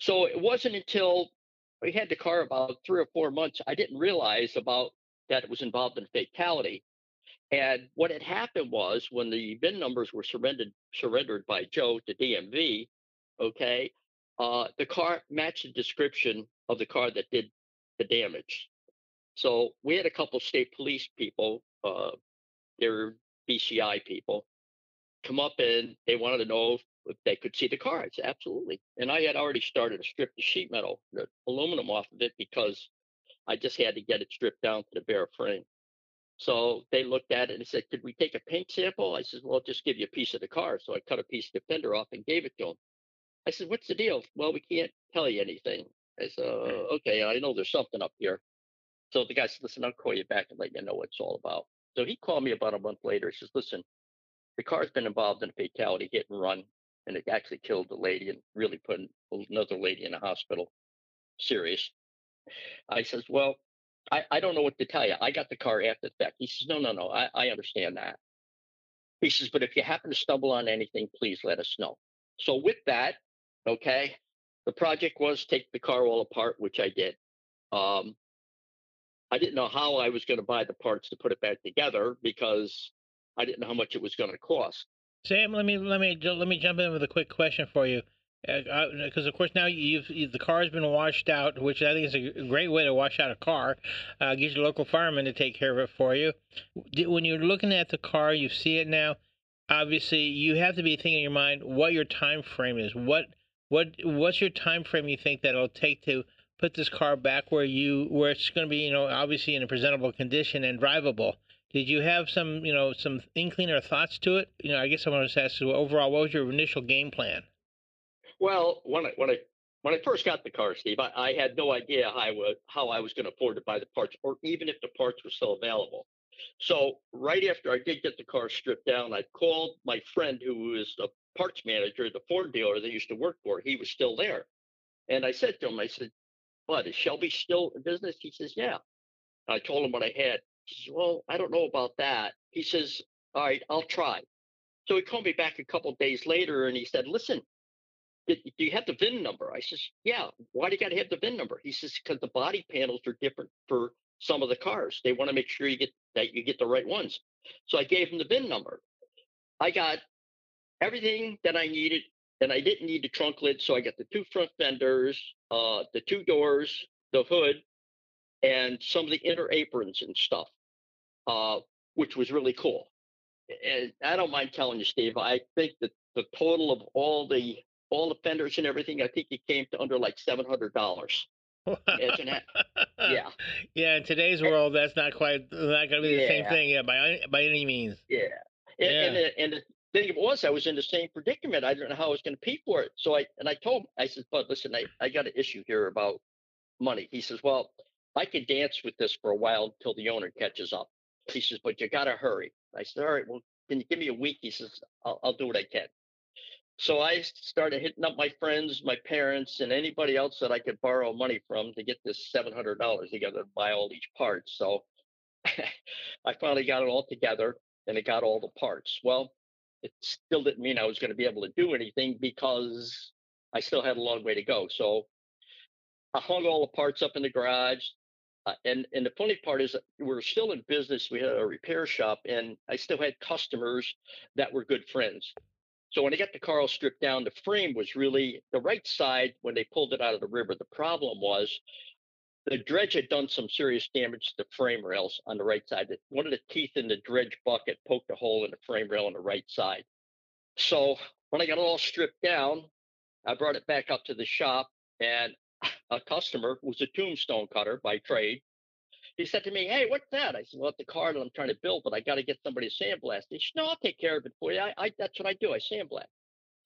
So it wasn't until we had the car about three or four months, I didn't realize about that it was involved in fatality. And what had happened was when the VIN numbers were surrendered surrendered by Joe to DMV, okay, uh, the car matched the description of the car that did the damage. So we had a couple state police people, uh, they're BCI people, come up and they wanted to know they could see the car. I said, absolutely. And I had already started to strip the sheet metal, the aluminum off of it because I just had to get it stripped down to the bare frame. So they looked at it and said, could we take a paint sample? I said, well, I'll just give you a piece of the car. So I cut a piece of the fender off and gave it to them. I said, what's the deal? Well, we can't tell you anything. I said, uh, okay, I know there's something up here. So the guy said, listen, I'll call you back and let you know what it's all about. So he called me about a month later. He says, listen, the car's been involved in a fatality hit and run, and it actually killed the lady and really put another lady in the hospital, serious. I says, well, I, I don't know what to tell you. I got the car after the fact. He says, no, no, no, I, I understand that. He says, but if you happen to stumble on anything, please let us know. So with that, okay, the project was take the car all apart, which I did. Um, I didn't know how I was going to buy the parts to put it back together because I didn't know how much it was going to cost. Sam, let me let me let me jump in with a quick question for you, because uh, of course now you've you, the car has been washed out, which I think is a great way to wash out a car. Uh, get your local fireman to take care of it for you. When you're looking at the car, you see it now. Obviously, you have to be thinking in your mind what your time frame is. What what what's your time frame you think that it'll take to put this car back where you where it's going to be you know obviously in a presentable condition and drivable did you have some you know some inkling or thoughts to it you know i guess i want to ask you overall what was your initial game plan well when i when i when i first got the car steve i, I had no idea how i would how i was going to afford to buy the parts or even if the parts were still available so right after i did get the car stripped down i called my friend who was a parts manager at the ford dealer that used to work for he was still there and i said to him i said what is Shelby still in business? He says, yeah. I told him what I had. Says, well, I don't know about that. He says, all right, I'll try. So he called me back a couple days later and he said, listen, do you have the VIN number? I says, yeah. Why do you got to have the VIN number? He says, because the body panels are different for some of the cars. They want to make sure you get that you get the right ones. So I gave him the VIN number. I got everything that I needed and I didn't need the trunk lid, so I got the two front fenders, uh, the two doors, the hood, and some of the inner aprons and stuff, uh, which was really cool. And I don't mind telling you, Steve, I think that the total of all the all the fenders and everything, I think it came to under like seven hundred dollars. yeah. Yeah. In today's world, that's not quite not going to be the yeah. same thing. Yeah, by by any means. Yeah. And, yeah. and, the, and the thing it was, I was in the same predicament. I didn't know how I was going to pay for it. So I and I told him, I said, "But listen, I, I got an issue here about money." He says, "Well, I could dance with this for a while until the owner catches up." He says, "But you got to hurry." I said, "All right, well, can you give me a week?" He says, "I'll, I'll do what I can." So I started hitting up my friends, my parents, and anybody else that I could borrow money from to get this seven hundred dollars together to buy all these parts. So I finally got it all together, and it got all the parts. Well, it still didn't mean I was going to be able to do anything because I still had a long way to go. So I hung all the parts up in the garage. Uh, and and the funny part is we we're still in business. We had a repair shop, and I still had customers that were good friends. So when I got the car all stripped down, the frame was really the right side when they pulled it out of the river. The problem was the dredge had done some serious damage to the frame rails on the right side. One of the teeth in the dredge bucket poked a hole in the frame rail on the right side. So when I got it all stripped down, I brought it back up to the shop, and a customer was a tombstone cutter by trade. He said to me, "Hey, what's that?" I said, "Well, it's the car that I'm trying to build, but I got to get somebody to sandblast." He said, "No, I'll take care of it for you. I, I that's what I do. I sandblast."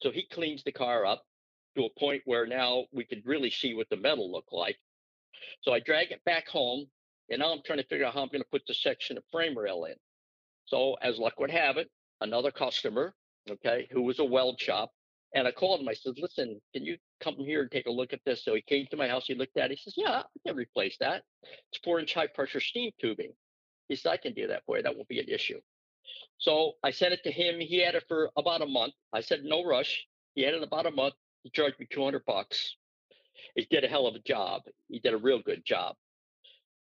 So he cleans the car up to a point where now we could really see what the metal looked like. So I drag it back home, and now I'm trying to figure out how I'm going to put the section of frame rail in. So as luck would have it, another customer, okay, who was a weld shop, and I called him. I said, "Listen, can you come here and take a look at this?" So he came to my house. He looked at it. He says, "Yeah, I can replace that. It's four-inch high-pressure steam tubing." He said, "I can do that for you. That won't be an issue." So I sent it to him. He had it for about a month. I said, "No rush." He had it about a month. He charged me 200 bucks. he did a hell of a job. He did a real good job.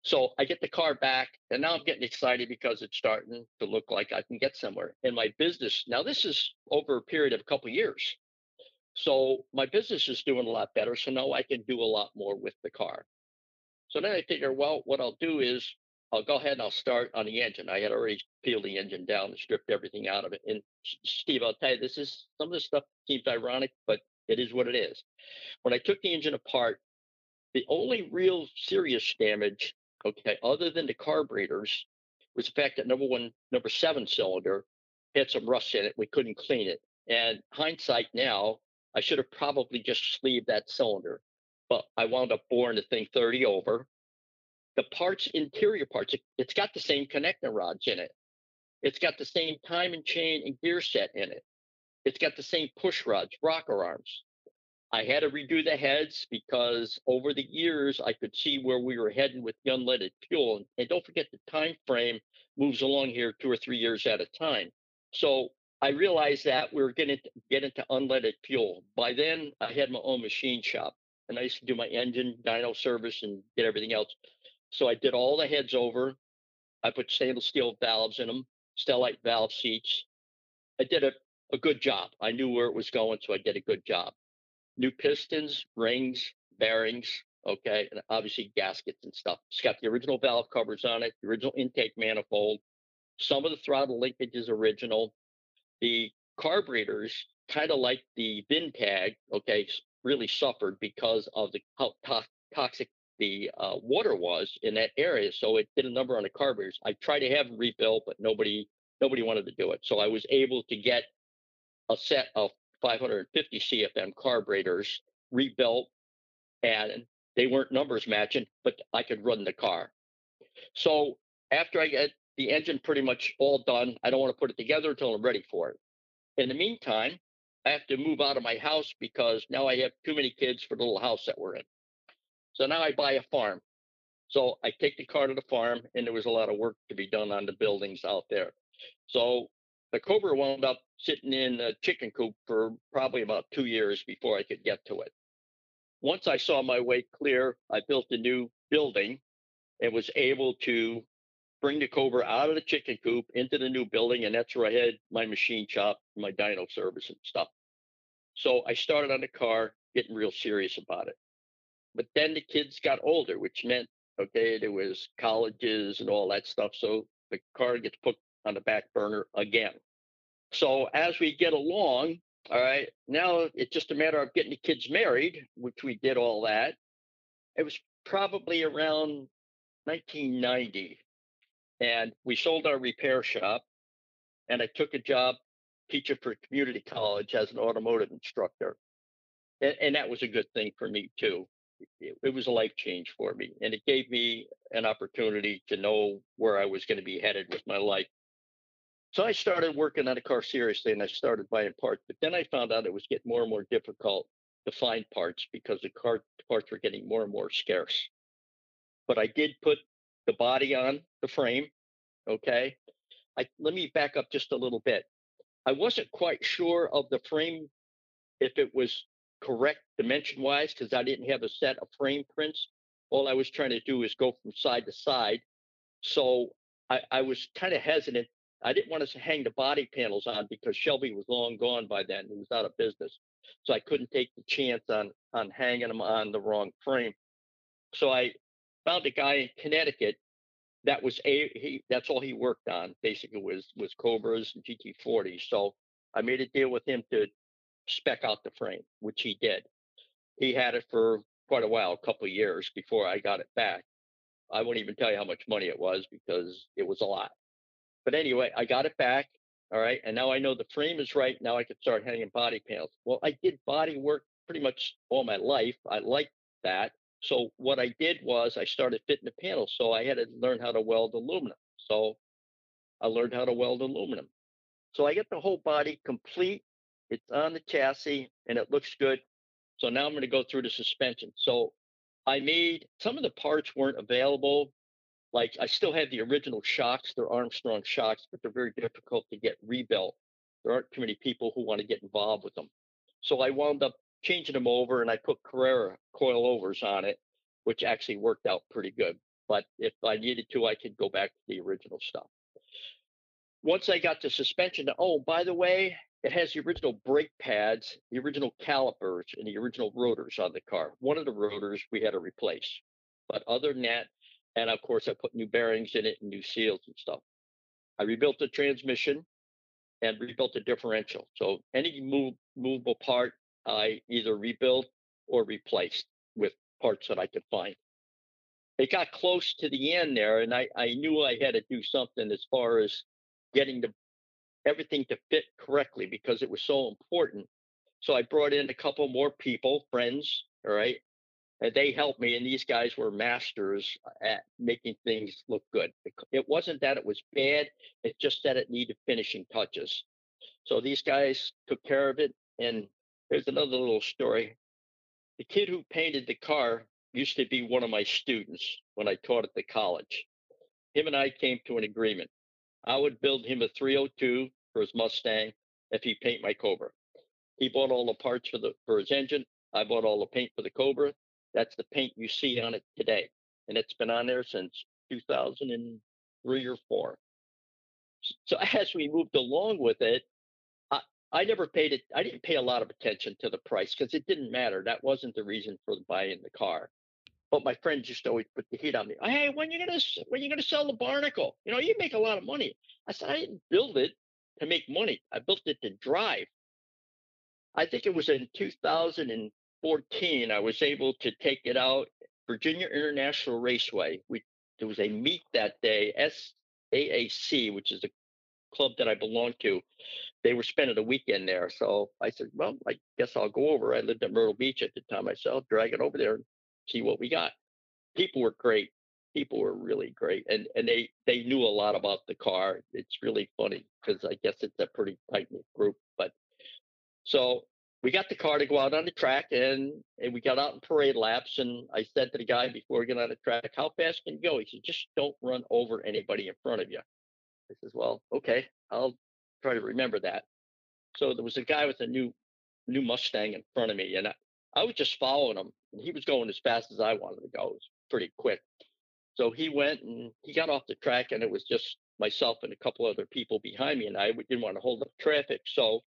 So I get the car back, and now I'm getting excited because it's starting to look like I can get somewhere. in my business, now this is over a period of a couple of years. So my business is doing a lot better. So now I can do a lot more with the car. So then I figure, well, what I'll do is I'll go ahead and I'll start on the engine. I had already peeled the engine down and stripped everything out of it. And Steve, I'll tell you, this is some of this stuff seems ironic, but it is what it is. When I took the engine apart, the only real serious damage, okay, other than the carburetors, was the fact that number one, number seven cylinder had some rust in it. We couldn't clean it. And hindsight now, I should have probably just sleeved that cylinder, but I wound up boring the thing 30 over. The parts, interior parts, it, it's got the same connecting rods in it. It's got the same timing chain and gear set in it. It's got the same push rods, rocker arms. I had to redo the heads because over the years I could see where we were heading with the unleaded fuel. And don't forget the time frame moves along here two or three years at a time. So I realized that we were getting to get into unleaded fuel. By then, I had my own machine shop, and I used to do my engine, dyno service, and get everything else. So I did all the heads over. I put stainless steel valves in them, Stellite valve seats. I did a, a good job. I knew where it was going, so I did a good job. New pistons, rings, bearings, okay, and obviously gaskets and stuff. It's got the original valve covers on it, the original intake manifold. Some of the throttle linkage is original the carburetors, kind of like the VIN tag, okay, really suffered because of the how to- toxic the uh, water was in that area. So it did a number on the carburetors. I tried to have them rebuilt, but nobody nobody wanted to do it. So I was able to get a set of 550 CFM carburetors rebuilt, and they weren't numbers matching, but I could run the car. So after I get the engine pretty much all done. I don't want to put it together until I'm ready for it. In the meantime, I have to move out of my house because now I have too many kids for the little house that we're in. So now I buy a farm. So I take the car to the farm, and there was a lot of work to be done on the buildings out there. So the Cobra wound up sitting in a chicken coop for probably about two years before I could get to it. Once I saw my way clear, I built a new building and was able to bring the Cobra out of the chicken coop into the new building, and that's where I had my machine shop, my dyno service and stuff. So I started on the car, getting real serious about it. But then the kids got older, which meant okay, there was colleges and all that stuff. So the car gets put on the back burner again. So as we get along, all right, now it's just a matter of getting the kids married, which we did all that. It was probably around 1990 and we sold our repair shop and I took a job teaching for community college as an automotive instructor. And, and that was a good thing for me too. It, it, was a life change for me and it gave me an opportunity to know where I was going to be headed with my life. So I started working on a car seriously and I started buying parts, but then I found out it was getting more and more difficult to find parts because the car parts were getting more and more scarce. But I did put the body on the frame. Okay. I, let me back up just a little bit. I wasn't quite sure of the frame if it was correct dimension wise because I didn't have a set of frame prints. All I was trying to do is go from side to side. So I, I was kind of hesitant. I didn't want to hang the body panels on because Shelby was long gone by then. He was out of business. So I couldn't take the chance on on hanging them on the wrong frame. So I found a guy in Connecticut that was a he that's all he worked on basically was was Cobras and GT40. So I made a deal with him to spec out the frame, which he did. He had it for quite a while, a couple of years before I got it back. I won't even tell you how much money it was because it was a lot. But anyway, I got it back. All right. And now I know the frame is right. Now I can start hanging body panels. Well, I did body work pretty much all my life. I liked that. So what I did was I started fitting the panels. So I had to learn how to weld aluminum. So I learned how to weld aluminum. So I get the whole body complete. It's on the chassis and it looks good. So now I'm going to go through the suspension. So I made some of the parts weren't available. Like I still have the original shocks. They're Armstrong shocks, but they're very difficult to get rebuilt. There aren't too many people who want to get involved with them. So I wound up changing them over, and I put Carrera coilovers on it, which actually worked out pretty good. But if I needed to, I could go back to the original stuff. Once I got the suspension, oh, by the way, it has the original brake pads, the original calipers, and the original rotors on the car. One of the rotors we had to replace. But other than that, and of course, I put new bearings in it and new seals and stuff. I rebuilt the transmission and rebuilt the differential. So any move, movable part, I either rebuilt or replaced with parts that I could find. It got close to the end there, and I, I knew I had to do something as far as getting the everything to fit correctly because it was so important. So I brought in a couple more people, friends, all right, and they helped me. And these guys were masters at making things look good. It wasn't that it was bad; it's just that it needed finishing touches. So these guys took care of it. And there's another little story. The kid who painted the car used to be one of my students when I taught at the college. Him and I came to an agreement. I would build him a 302 for his Mustang if he paint my Cobra. He bought all the parts for the for his engine. I bought all the paint for the Cobra. That's the paint you see on it today, and it's been on there since 2003 or four. So as we moved along with it, I, never paid it. I didn't pay a lot of attention to the price because it didn't matter. That wasn't the reason for buying the car. But my friends just always put the heat on me. Hey, when you gonna when you gonna sell the barnacle? You know, you make a lot of money. I said I didn't build it to make money. I built it to drive. I think it was in 2014 I was able to take it out Virginia International Raceway. We there was a meet that day, SAAC, which is a club that I belong to. They were spending a weekend there. So I said, well, I guess I'll go over. I lived at Myrtle Beach at the time myself, drag it over there and see what we got. People were great. People were really great, and and they they knew a lot about the car. It's really funny because I guess it's a pretty tight knit group. But so we got the car to go out on the track, and and we got out in parade laps. And I said to the guy before we get on the track, "How fast can you go?" He said, "Just don't run over anybody in front of you." I says, "Well, okay, I'll try to remember that." So there was a guy with a new new Mustang in front of me, and I, I was just following him and he was going as fast as I wanted to go. It was pretty quick. So he went and he got off the track, and it was just myself and a couple other people behind me, and I didn't want to hold up traffic. So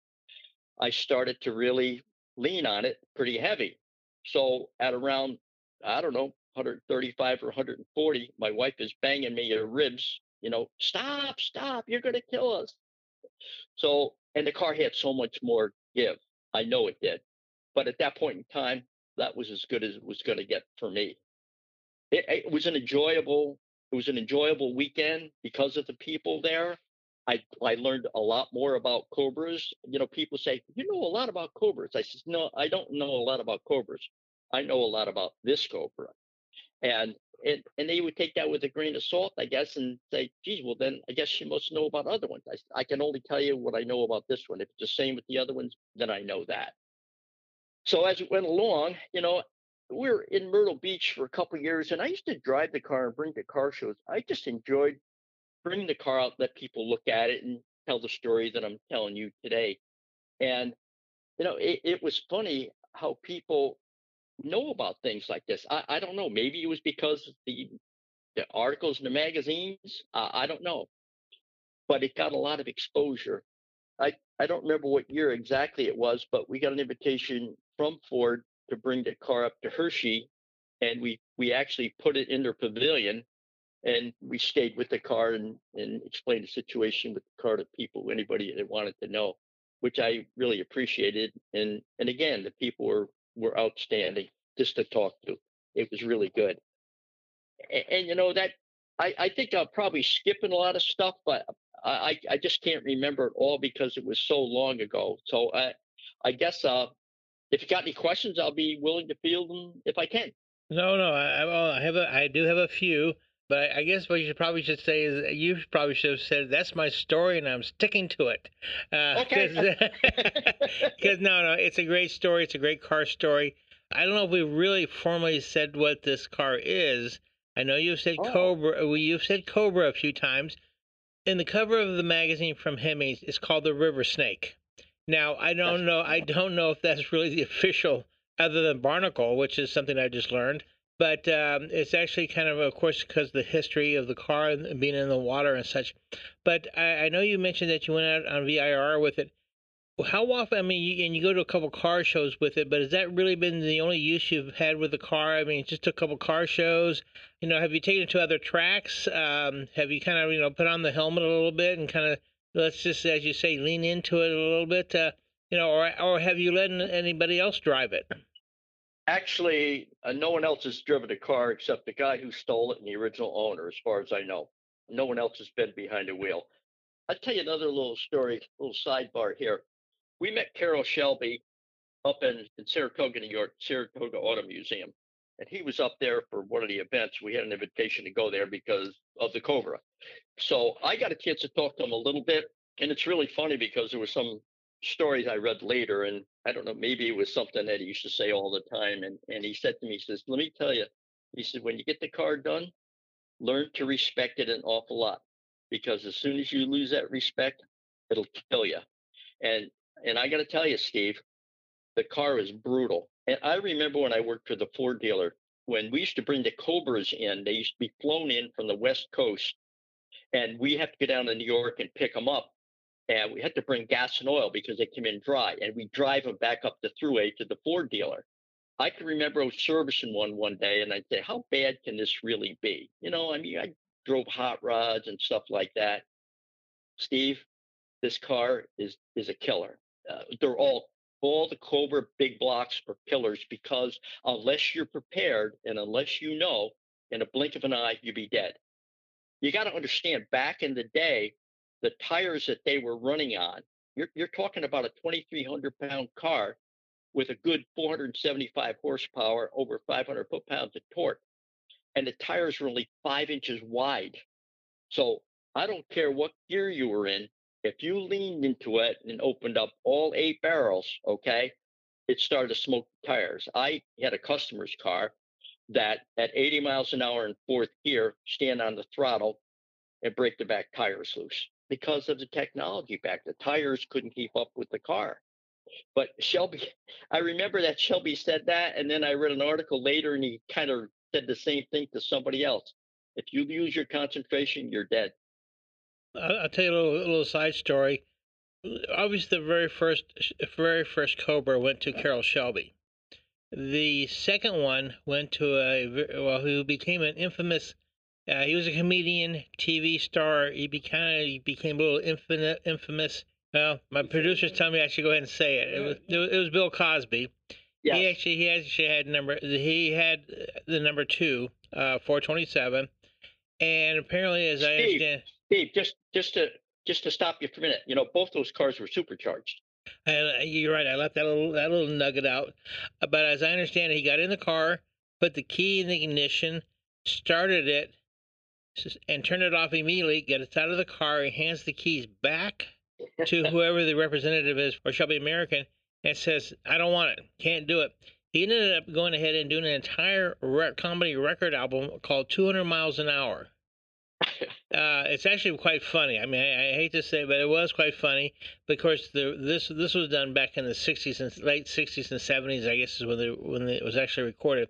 I started to really lean on it pretty heavy. So at around, I don't know, 135 or 140, my wife is banging me in the ribs, you know, stop, stop, you're going to kill us. So, and the car had so much more give. I know it did. But at that point in time, that was as good as it was going to get for me. It, it, was an enjoyable it was an enjoyable weekend because of the people there. I I learned a lot more about cobras. You know, people say you know a lot about cobras. I said no, I don't know a lot about cobras. I know a lot about this cobra, and and and they would take that with a grain of salt, I guess, and say, geez, well then I guess she must know about other ones. I I can only tell you what I know about this one. If it's the same with the other ones, then I know that. So as it went along, you know, we were in Myrtle Beach for a couple years, and I used to drive the car and bring the car shows. I just enjoyed bringing the car out, let people look at it, and tell the story that I'm telling you today. And you know, it, it was funny how people know about things like this. I, I don't know. Maybe it was because the the articles in the magazines. Uh, I don't know, but it got a lot of exposure. I I don't remember what year exactly it was, but we got an invitation from Ford to bring the car up to Hershey, and we we actually put it in their pavilion, and we stayed with the car and and explained the situation with the car to people, anybody that wanted to know, which I really appreciated. And and again, the people were were outstanding just to talk to. It was really good. And, and you know that I, I think I'm probably skipping a lot of stuff, but I, I just can't remember it all because it was so long ago. So I I guess uh, if you got any questions, I'll be willing to field them if I can. No, no, I, I have a, I do have a few, but I guess what you should probably should say is you probably should have said that's my story and I'm sticking to it. Uh, okay. Because no, no, it's a great story. It's a great car story. I don't know if we really formally said what this car is. I know you've said oh. Cobra. You've said Cobra a few times. In the cover of the magazine from Hemmings, it's called the River Snake. Now I don't know. I don't know if that's really the official, other than Barnacle, which is something I just learned. But um, it's actually kind of, of course, because the history of the car and being in the water and such. But I, I know you mentioned that you went out on VIR with it. How often? I mean, you, and you go to a couple car shows with it, but has that really been the only use you've had with the car? I mean, just a couple car shows. You know, have you taken it to other tracks? Um, have you kind of, you know, put on the helmet a little bit and kind of, let's just, as you say, lean into it a little bit? Uh, you know, or or have you let anybody else drive it? Actually, uh, no one else has driven the car except the guy who stole it and the original owner, as far as I know. No one else has been behind the wheel. I'll tell you another little story, little sidebar here. We met Carroll Shelby up in, in Saratoga, New York, Saratoga Auto Museum. And he was up there for one of the events. We had an invitation to go there because of the Cobra. So I got a chance to talk to him a little bit. And it's really funny because there was some stories I read later, and I don't know, maybe it was something that he used to say all the time. And and he said to me, he says, "Let me tell you," he said, "when you get the car done, learn to respect it an awful lot, because as soon as you lose that respect, it'll kill you." And and I got to tell you, Steve, the car is brutal. And I remember when I worked for the Ford dealer, when we used to bring the Cobras in, they used to be flown in from the West Coast, and we have to go down to New York and pick them up and we had to bring gas and oil because they came in dry, and we drive them back up the throughway to the Ford dealer. I can remember servicing one one day, and I'd say, "How bad can this really be?" You know, I mean, I drove hot rods and stuff like that. Steve, this car is is a killer. Uh, they're all all the Cobra big blocks are killers because unless you're prepared and unless you know, in a blink of an eye, you'd be dead. You got to understand, back in the day, the tires that they were running on, you're, you're talking about a 2,300 pound car with a good 475 horsepower, over 500 foot pounds of torque. And the tires were only five inches wide. So I don't care what gear you were in, if you leaned into it and opened up all eight barrels, okay, it started to smoke tires. I had a customer's car that at 80 miles an hour in fourth gear, stand on the throttle and break the back tires loose because of the technology back. The tires couldn't keep up with the car. But Shelby, I remember that Shelby said that, and then I read an article later, and he kind of said the same thing to somebody else. If you lose your concentration, you're dead. I'll tell you a little, a little side story. Obviously, the very first, very first Cobra went to uh-huh. Carroll Shelby. The second one went to a well, who became an infamous uh, he was a comedian, TV star. He became he became a little infinite, infamous. Well, my producers tell me I should go ahead and say it. It was it was, Bill Cosby. Yes. He actually he actually had number he had the number two, uh, four twenty seven, and apparently as Steve, I understand, Steve, just just to just to stop you for a minute, you know both those cars were supercharged. And you're right. I left that little that little nugget out, but as I understand it, he got in the car, put the key in the ignition, started it, and turn it off immediately, Get gets out of the car, he hands the keys back to whoever the representative is or Shelby American and says, I don't want it, can't do it. He ended up going ahead and doing an entire rec- comedy record album called 200 Miles an Hour. Uh, it's actually quite funny. I mean, I, I, hate to say, it, but it was quite funny. But of course, the, this this was done back in the '60s and late '60s and '70s. I guess is when the, when it was actually recorded.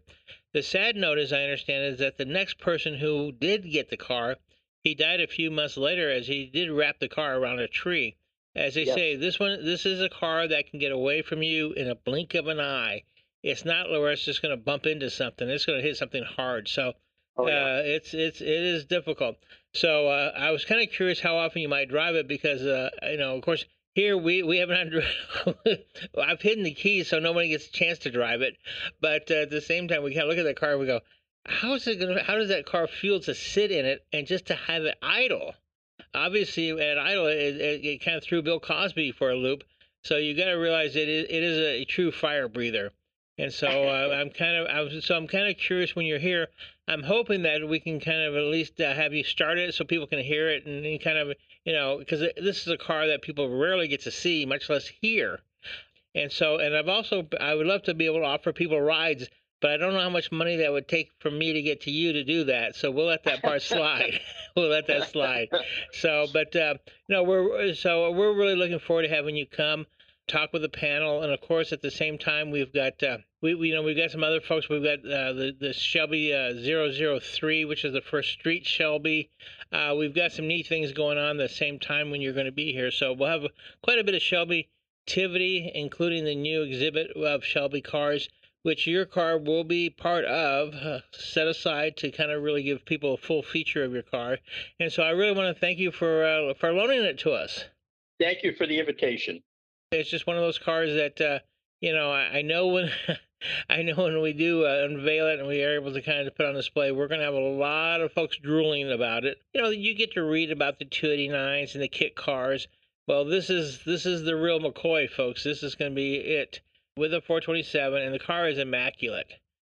The sad note, as I understand, is that the next person who did get the car, he died a few months later, as he did wrap the car around a tree. As they yes. say, this one, this is a car that can get away from you in a blink of an eye. It's not where it's just going to bump into something. It's going to hit something hard. So, oh, yeah. uh, it's it's it is difficult. So uh, I was kind of curious how often you might drive it because uh, you know, of course, here we we haven't I've hidden the keys so nobody gets a chance to drive it. But uh, at the same time, we kind of look at the car and we go, how is it gonna? How does that car feel to sit in it and just to have it idle? Obviously, at idle, it, it, it kind of threw Bill Cosby for a loop. So you got to realize it is, it is a true fire breather. And so uh, I'm kind of I'm, so I'm kind of curious when you're here. I'm hoping that we can kind of at least uh, have you start it so people can hear it and, and kind of you know because this is a car that people rarely get to see, much less hear. And so and I've also I would love to be able to offer people rides, but I don't know how much money that would take for me to get to you to do that. So we'll let that part slide. we'll let that slide. So but uh, no, we're so we're really looking forward to having you come. Talk with the panel, and of course, at the same time, we've got uh, we, we you know we've got some other folks. We've got uh, the the Shelby uh, 003, which is the first street Shelby. Uh, we've got some neat things going on at the same time when you're going to be here. So we'll have quite a bit of Shelby activity, including the new exhibit of Shelby cars which your car will be part of, uh, set aside to kind of really give people a full feature of your car. And so I really want to thank you for uh, for loaning it to us. Thank you for the invitation. It's just one of those cars that uh, you know I, I know when. I know when we do uh, unveil it and we are able to kind of put on display, we're going to have a lot of folks drooling about it. You know, you get to read about the 289s and the kit cars. Well, this is this is the real McCoy, folks. This is going to be it with a 427, and the car is immaculate.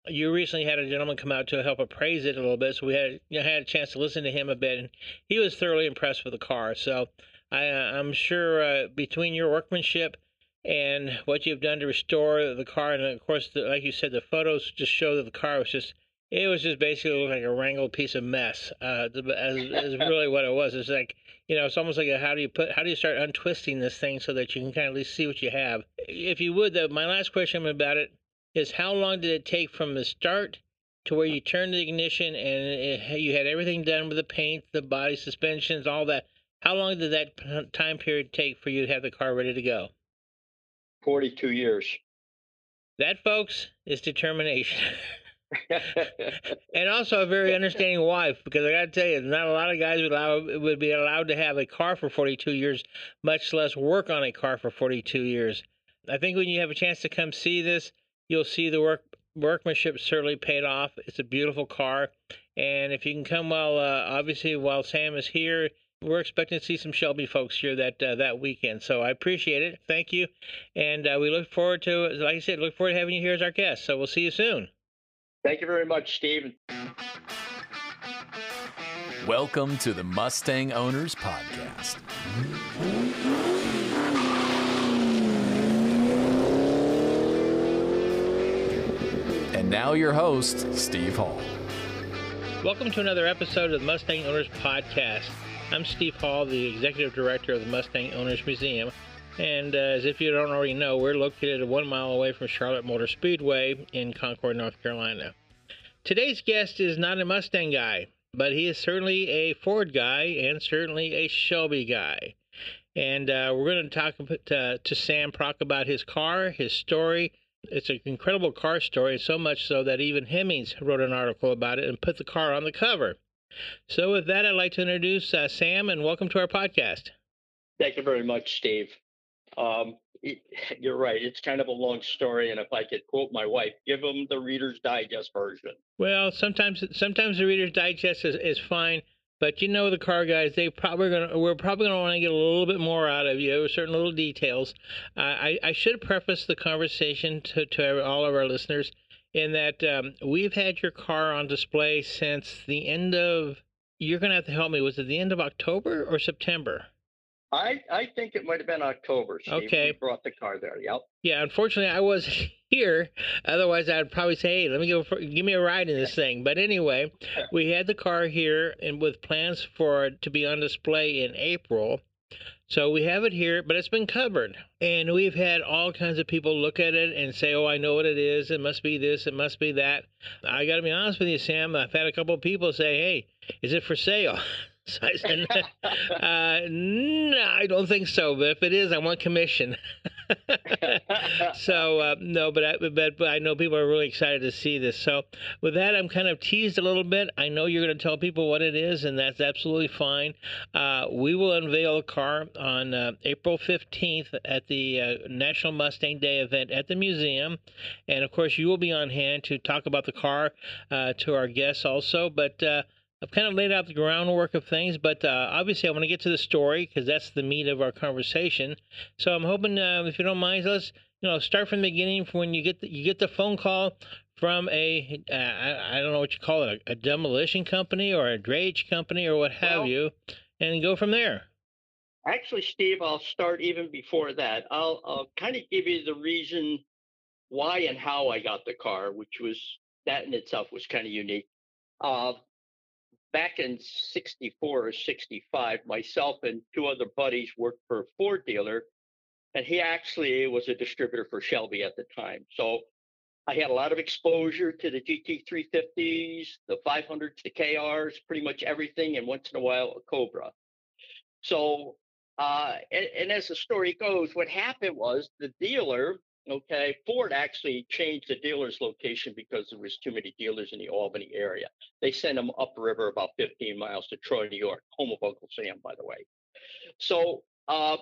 You recently had a gentleman come out to help appraise it a little bit, so we had you know, had a chance to listen to him a bit, and he was thoroughly impressed with the car. So I, I'm sure uh, between your workmanship and what you've done to restore the car, and of course, the, like you said, the photos just show that the car was just it was just basically like a wrangled piece of mess. Uh, as, as really what it was. It's like you know, it's almost like a, how do you put how do you start untwisting this thing so that you can kind of at least see what you have. If you would, though, my last question about it is how long did it take from the start to where you turned the ignition and it, you had everything done with the paint, the body suspensions, all that? How long did that time period take for you to have the car ready to go? Forty-two years. That, folks, is determination. and also a very understanding wife because I got to tell you, not a lot of guys would allow would be allowed to have a car for 42 years, much less work on a car for 42 years. I think when you have a chance to come see this, you'll see the work workmanship certainly paid off. It's a beautiful car, and if you can come while uh, obviously while Sam is here. We're expecting to see some Shelby folks here that uh, that weekend, so I appreciate it. Thank you, and uh, we look forward to, like I said, look forward to having you here as our guest. So we'll see you soon. Thank you very much, Steve. Welcome to the Mustang Owners Podcast. And now, your host, Steve Hall. Welcome to another episode of the Mustang Owners Podcast. I'm Steve Hall, the Executive Director of the Mustang Owners Museum. And uh, as if you don't already know, we're located one mile away from Charlotte Motor Speedway in Concord, North Carolina. Today's guest is not a Mustang guy, but he is certainly a Ford guy and certainly a Shelby guy. And uh, we're going to talk to, to Sam Prock about his car, his story. It's an incredible car story, so much so that even Hemmings wrote an article about it and put the car on the cover. So, with that, I'd like to introduce uh, Sam and welcome to our podcast. Thank you very much, Steve. Um, it, you're right. It's kind of a long story, and if I could quote my wife, give them the Reader's Digest version. Well, sometimes sometimes the Reader's Digest is, is fine, but you know the car guys, they probably gonna we're probably gonna want to get a little bit more out of you, certain little details. Uh, I I should preface the conversation to to all of our listeners in that um, we've had your car on display since the end of. You're gonna have to help me. Was it the end of October or September? I I think it might have been October. Steve. Okay. We brought the car there. Yep. Yeah, unfortunately, I was here. Otherwise, I'd probably say, "Hey, let me for, give me a ride in this thing." But anyway, we had the car here, and with plans for it to be on display in April. So we have it here, but it's been covered, and we've had all kinds of people look at it and say, "Oh, I know what it is. It must be this. It must be that." I got to be honest with you, Sam. I've had a couple of people say, "Hey, is it for sale?" So I said, uh, no, I don't think so. But if it is, I want commission. so uh, no, but I, but, but I know people are really excited to see this. So with that, I'm kind of teased a little bit. I know you're going to tell people what it is, and that's absolutely fine. Uh, we will unveil a car on uh, April 15th at the uh, National Mustang Day event at the museum, and of course, you will be on hand to talk about the car uh, to our guests also. But uh, I've kind of laid out the groundwork of things, but uh, obviously I want to get to the story because that's the meat of our conversation. So I'm hoping, uh, if you don't mind, let's you know start from the beginning. From when you get the, you get the phone call from a uh, I, I don't know what you call it, a, a, demolition company or a drayage company or what have well, you, and go from there. Actually, Steve, I'll start even before that. I'll, I'll kind of give you the reason why and how I got the car, which was that in itself was kind of unique. Uh, back in 64 or 65, myself and two other buddies worked for a Ford dealer and he actually was a distributor for Shelby at the time. So I had a lot of exposure to the GT350s, the 500s, the KRs, pretty much everything, and once in a while a Cobra. So, uh, and, and as the story goes, what happened was the dealer, okay, Ford actually changed the dealer's location because there was too many dealers in the Albany area. They sent them upriver about 15 miles to Troy, New York, home of Uncle Sam, by the way. So uh,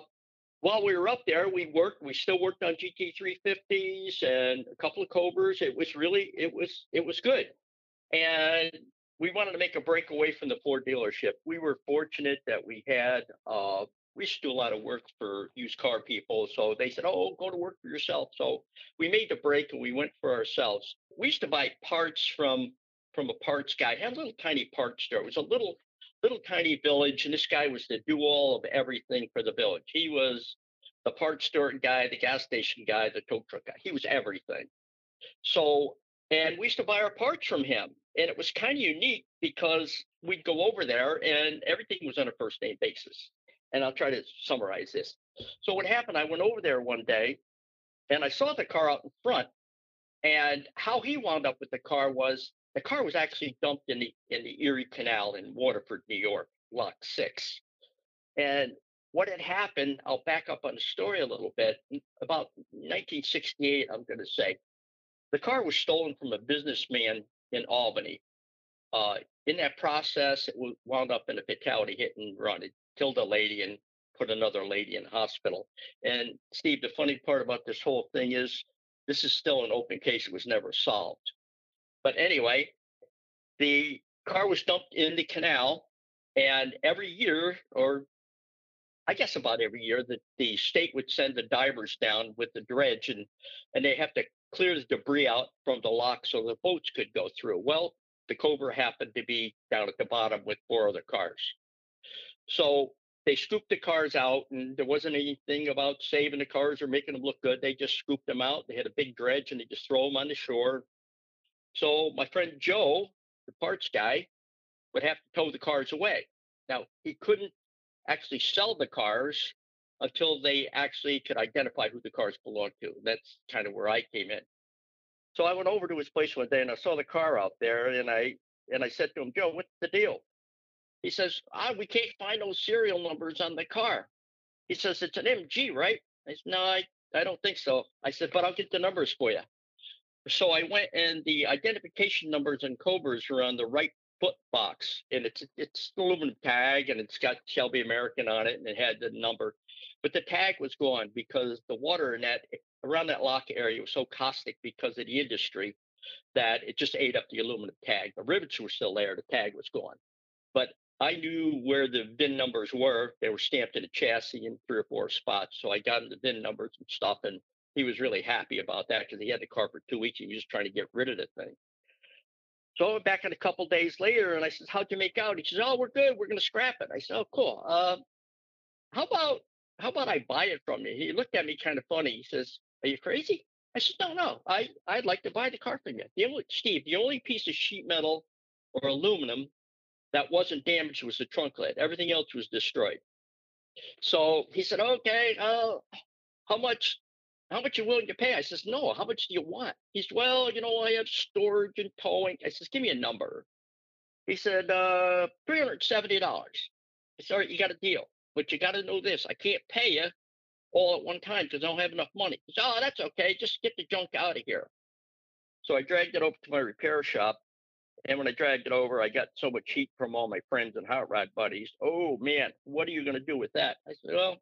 while we were up there, we worked. We still worked on GT350s and a couple of Cobras. It was really, it was, it was good. And we wanted to make a break away from the Ford dealership. We were fortunate that we had. Uh, we used to do a lot of work for used car people, so they said, "Oh, go to work for yourself." So we made the break and we went for ourselves. We used to buy parts from from a parts guy. Had a little tiny parts store. It was a little little tiny village, and this guy was the do all of everything for the village. He was the parts store guy, the gas station guy, the tow truck guy. He was everything. So, and we used to buy our parts from him, and it was kind of unique because we'd go over there and everything was on a first name basis. And I'll try to summarize this. So what happened? I went over there one day, and I saw the car out in front, and how he wound up with the car was the car was actually dumped in the in the Erie Canal in Waterford, New York, Lock Six. And what had happened, I'll back up on the story a little bit. About 1968, I'm going to say, the car was stolen from a businessman in Albany. Uh, in that process, it wound up in a fatality hit and run. It killed a lady and put another lady in hospital. And Steve, the funny part about this whole thing is this is still an open case. It was never solved. But anyway, the car was dumped in the canal, and every year, or I guess about every year, the, the state would send the divers down with the dredge, and and they have to clear the debris out from the lock so the boats could go through. Well, the Cobra happened to be down at the bottom with four other cars. So they scooped the cars out, and there wasn't anything about saving the cars or making them look good. They just scooped them out. They had a big dredge, and they just throw them on the shore, so my friend Joe, the parts guy, would have to tow the cars away. Now he couldn't actually sell the cars until they actually could identify who the cars belonged to. That's kind of where I came in. So I went over to his place one day and I saw the car out there and I and I said to him, Joe, what's the deal? He says, ah, we can't find those serial numbers on the car. He says, it's an MG, right? I said, no, I, I don't think so. I said, but I'll get the numbers for you. So I went and the identification numbers and Cobras are on the right foot box, and it's it's aluminum tag and it's got Shelby American on it, and it had the number, but the tag was gone because the water in that around that lock area was so caustic because of the industry that it just ate up the aluminum tag. The rivets were still there, the tag was gone, but I knew where the VIN numbers were. They were stamped in a chassis in three or four spots. So I got him the VIN numbers and stuff, and he was really happy about that because he had the car for two weeks. He was just trying to get rid of the thing. So I went back in a couple days later and I said, How'd you make out? He says, Oh, we're good. We're going to scrap it. I said, Oh, cool. Uh, how about how about I buy it from you? He looked at me kind of funny. He says, Are you crazy? I said, No, no. I, I'd like to buy the car from you. The only, Steve, the only piece of sheet metal or aluminum that wasn't damaged was the trunk lid. Everything else was destroyed. So he said, Okay, uh, how much how much you willing to pay? I says, no, how much do you want? He said, well, you know, I have storage and towing. I says, give me a number. He said, uh, $370. I said, all right, you got a deal. But you got to know this. I can't pay you all at one time because I don't have enough money. He said, oh, that's okay. Just get the junk out of here. So I dragged it over to my repair shop. And when I dragged it over, I got so much heat from all my friends and hot rod buddies. Oh man, what are you going to do with that? I said, well,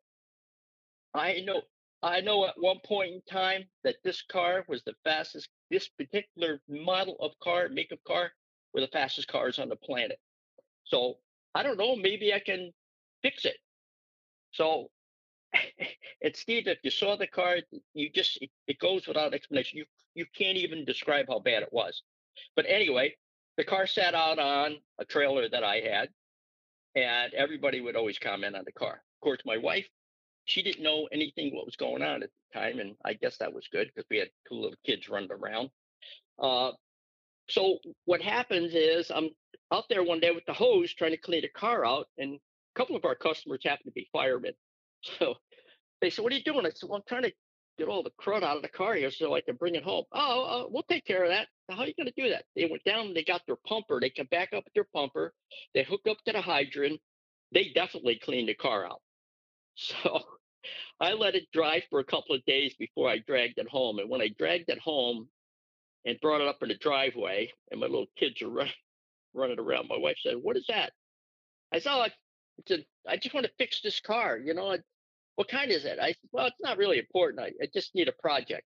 I know I know at one point in time that this car was the fastest, this particular model of car, make of car, were the fastest cars on the planet. So I don't know, maybe I can fix it. So, and Steve, if you saw the car, you just, it, it goes without explanation. You, you can't even describe how bad it was. But anyway, the car sat out on a trailer that I had, and everybody would always comment on the car. Of course, my wife she didn't know anything what was going on at the time, and I guess that was good because we had two little kids running around. Uh, so what happens is I'm out there one day with the hose trying to clean a car out, and a couple of our customers happen to be firemen. So they said, "What are you doing?" I said, "Well, I'm trying to get all the crud out of the car here so I can bring it home." Oh, uh, we'll take care of that. How are you going to do that? They went down. They got their pumper. They come back up with their pumper. They hook up to the hydrant. They definitely cleaned the car out. So I let it dry for a couple of days before I dragged it home. And when I dragged it home and brought it up in the driveway, and my little kids are running, running around, my wife said, "What is that?" I said, "Oh, I, just want to fix this car. You know, what kind is it?" I said, "Well, it's not really important. I, I just need a project."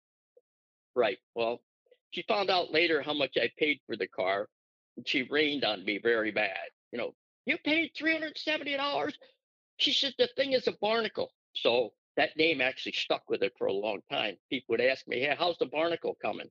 Right. Well, she found out later how much I paid for the car, and she rained on me very bad. You know, you paid three hundred seventy dollars. She said the thing is a barnacle. So that name actually stuck with it for a long time. People would ask me, "Hey, how's the barnacle coming?"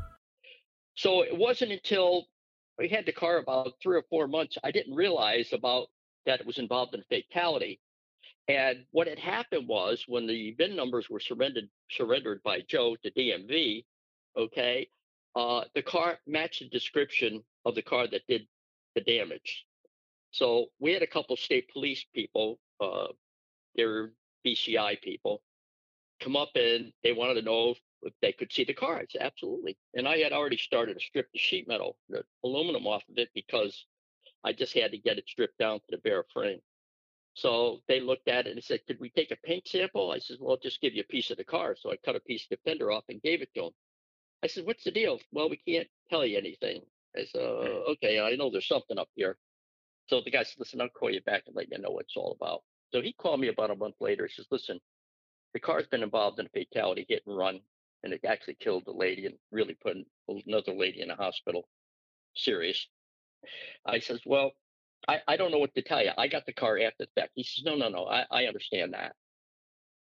So it wasn't until we had the car about three or four months, I didn't realize about that it was involved in a fatality. And what had happened was when the VIN numbers were surrendered surrendered by Joe to DMV, okay, uh, the car matched the description of the car that did the damage. So we had a couple state police people, uh, they're BCI people, come up and they wanted to know they could see the car. I said, absolutely. And I had already started to strip the sheet metal, the aluminum off of it because I just had to get it stripped down to the bare frame. So they looked at it and said, could we take a paint sample? I said, well, I'll just give you a piece of the car. So I cut a piece of the fender off and gave it to him. I said, what's the deal? Well, we can't tell you anything. I said, uh, okay, I know there's something up here. So the guy said, listen, I'll call you back and let you know what it's all about. So he called me about a month later. He says, listen, the car's been involved in a fatality hit and run and it actually killed the lady and really put another lady in a hospital, serious. I says, well, I, I don't know what to tell you. I got the car after the fact. He says, no, no, no, I, I understand that.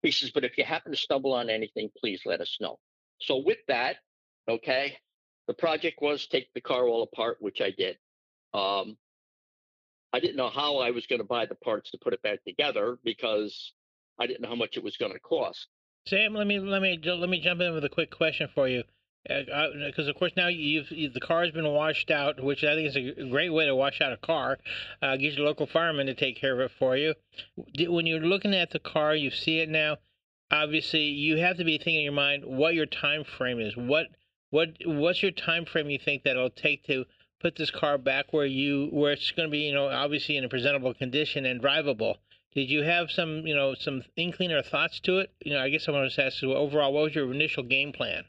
He says, but if you happen to stumble on anything, please let us know. So with that, okay, the project was take the car all apart, which I did. Um, I didn't know how I was going to buy the parts to put it back together because I didn't know how much it was going to cost. Sam, let me let me let me jump in with a quick question for you, because uh, of course now you've you, the car has been washed out, which I think is a great way to wash out a car. Uh, get your local fireman to take care of it for you. When you're looking at the car, you see it now. Obviously, you have to be thinking in your mind what your time frame is. What what what's your time frame you think that it'll take to put this car back where you where it's going to be you know obviously in a presentable condition and drivable did you have some, you know, some inkling or thoughts to it? You know, I guess I want to ask you overall, what was your initial game plan?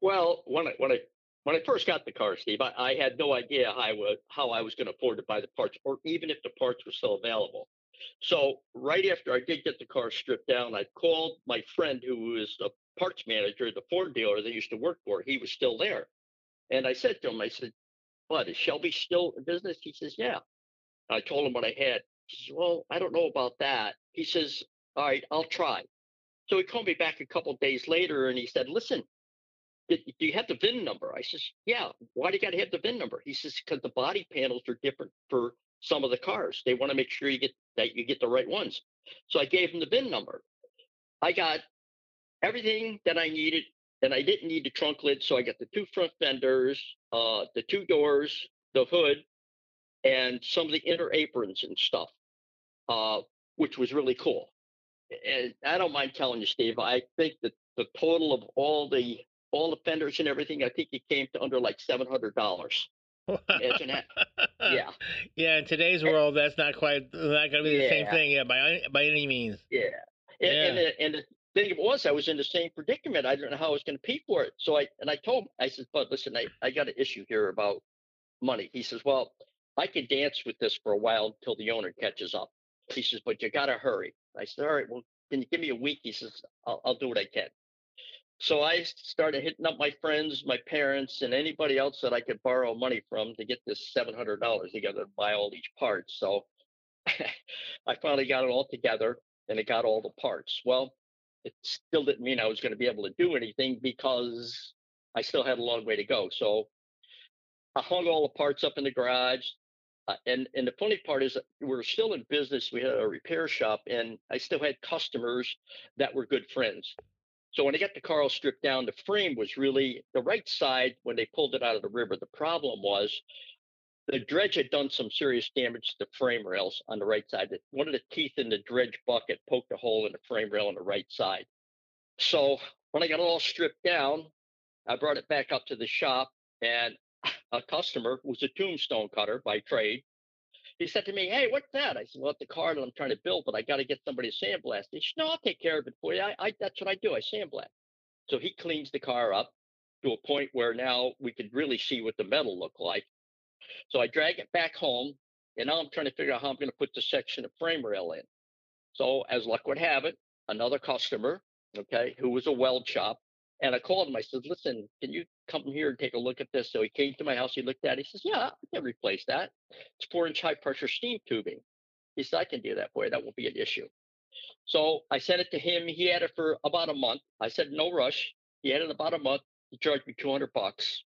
Well, when I when I when I first got the car, Steve, I, I had no idea how I would how I was going to afford to buy the parts, or even if the parts were still available. So right after I did get the car stripped down, I called my friend who was the parts manager, the Ford dealer that I used to work for. He was still there, and I said to him, I said, "What is Shelby still in business?" He says, "Yeah." I told him what I had. He says, Well, I don't know about that. He says, All right, I'll try. So he called me back a couple days later and he said, Listen, do you have the VIN number? I says, Yeah. Why do you got to have the VIN number? He says, Because the body panels are different for some of the cars. They want to make sure you get that you get the right ones. So I gave him the VIN number. I got everything that I needed, and I didn't need the trunk lid. So I got the two front fenders, uh, the two doors, the hood, and some of the inner aprons and stuff, uh, which was really cool. And I don't mind telling you, Steve, I think that the total of all the all the fenders and everything, I think it came to under like seven hundred dollars. yeah. Yeah. In today's world, that's not quite not going to be the yeah. same thing. Yeah, by by any means. Yeah. And, yeah. and, the, and the thing was, I was in the same predicament. I didn't know how I was going to pay for it. So I and I told him, I said, "But listen, I I got an issue here about money." He says, "Well, I can dance with this for a while until the owner catches up. He says, but you got to hurry. I said, all right, well, can you give me a week? He says, I'll, I'll do what I can. So I started hitting up my friends, my parents, and anybody else that I could borrow money from to get this $700 together to buy all these parts. So I finally got it all together. and it got all the parts. Well, it still didn't mean I was going to be able to do anything because I still had a long way to go. So I hung all the parts up in the garage. Uh, and and the funny part is we're still in business. We had a repair shop, and I still had customers that were good friends. So when I got the car all stripped down, the frame was really the right side when they pulled it out of the river. The problem was the dredge had done some serious damage to the frame rails on the right side. One of the teeth in the dredge bucket poked a hole in the frame rail on the right side. So when I got it all stripped down, I brought it back up to the shop, and a customer was a tombstone cutter by trade. He said to me, Hey, what's that? I said, Well, it's the car that I'm trying to build, but I got to get somebody to sandblast. He said, No, I'll take care of it for you. I, I, that's what I do. I sandblast. So he cleans the car up to a point where now we could really see what the metal looked like. So I drag it back home, and now I'm trying to figure out how I'm going to put the section of frame rail in. So, as luck would have it, another customer, okay, who was a weld shop, and I called him. I said, "Listen, can you come here and take a look at this?" So he came to my house. He looked at it. He says, "Yeah, I can replace that. It's four-inch high-pressure steam tubing." He said, "I can do that for you. That won't be an issue." So I sent it to him. He had it for about a month. I said, "No rush." He had it about a month. He charged me 200 bucks.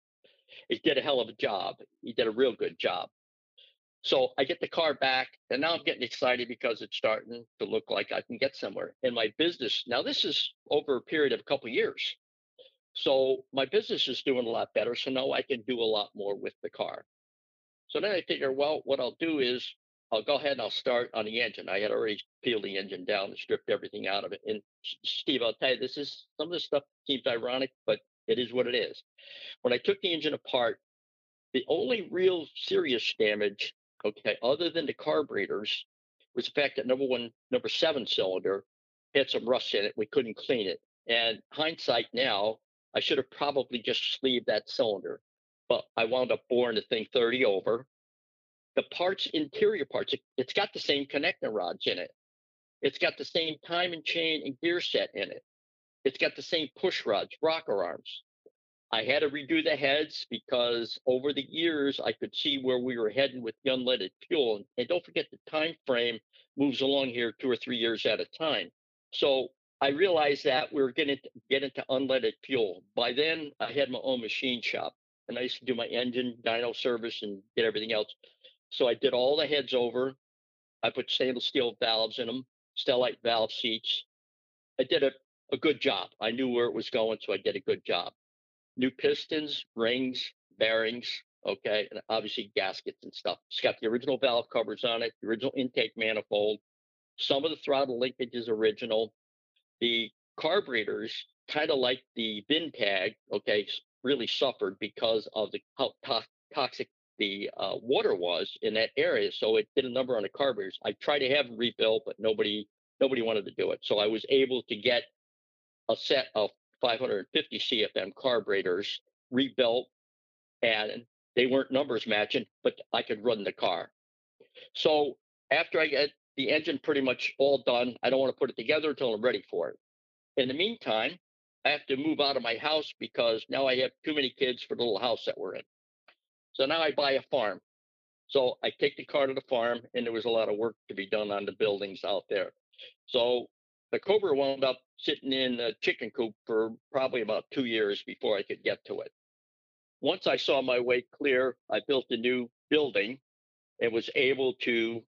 He did a hell of a job. He did a real good job. So I get the car back, and now I'm getting excited because it's starting to look like I can get somewhere in my business. Now this is over a period of a couple of years. So my business is doing a lot better. So now I can do a lot more with the car. So then I figure, well, what I'll do is I'll go ahead and I'll start on the engine. I had already peeled the engine down and stripped everything out of it. And Steve, I'll tell you, this is some of this stuff seems ironic, but it is what it is. When I took the engine apart, the only real serious damage, okay, other than the carburetors, was the fact that number one, number seven cylinder had some rust in it. We couldn't clean it. And hindsight now, I should have probably just sleeved that cylinder, but I wound up boring the thing 30 over. The parts, interior parts, it, has got the same connecting rods in it. It's got the same timing chain and gear set in it. It's got the same push rods, rocker arms. I had to redo the heads because over the years I could see where we were heading with the unleaded fuel. And don't forget the time frame moves along here two or three years at a time. So I realized that we were getting to get into unleaded fuel. By then, I had my own machine shop, and I used to do my engine, dyno service, and get everything else. So I did all the heads over. I put stainless steel valves in them, Stellite valve seats. I did a, a good job. I knew where it was going, so I did a good job. New pistons, rings, bearings, okay, and obviously gaskets and stuff. It's got the original valve covers on it, the original intake manifold. Some of the throttle linkage is original the carburetors, kind of like the VIN tag, okay, really suffered because of the how to- toxic the uh, water was in that area. So it did a number on the carburetors. I tried to have them rebuilt, but nobody nobody wanted to do it. So I was able to get a set of 550 CFM carburetors rebuilt, and they weren't numbers matching, but I could run the car. So after I get the engine pretty much all done. I don't want to put it together until I'm ready for it. In the meantime, I have to move out of my house because now I have too many kids for the little house that we're in. So now I buy a farm. So I take the car to the farm, and there was a lot of work to be done on the buildings out there. So the Cobra wound up sitting in a chicken coop for probably about two years before I could get to it. Once I saw my way clear, I built a new building and was able to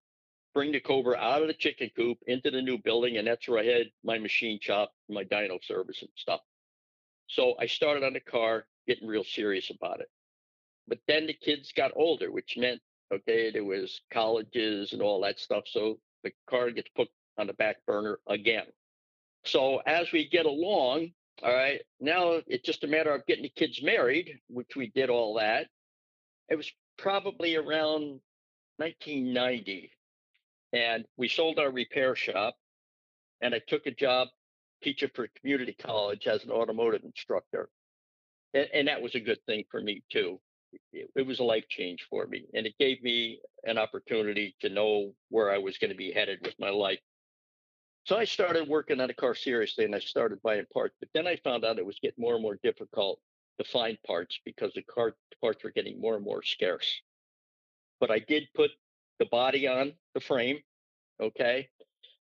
bring the Cobra out of the chicken coop into the new building, and that's where I had my machine shop, my dyno service and stuff. So I started on the car, getting real serious about it. But then the kids got older, which meant okay, there was colleges and all that stuff. So the car gets put on the back burner again. So as we get along, all right, now it's just a matter of getting the kids married, which we did all that. It was probably around 1990 and we sold our repair shop and i took a job teaching for community college as an automotive instructor and, and that was a good thing for me too. It, it, was a life change for me and it gave me an opportunity to know where i was going to be headed with my life. So i started working on a car seriously and i started buying parts but then i found out it was getting more and more difficult to find parts because the car parts were getting more and more scarce. But i did put the body on the frame. Okay.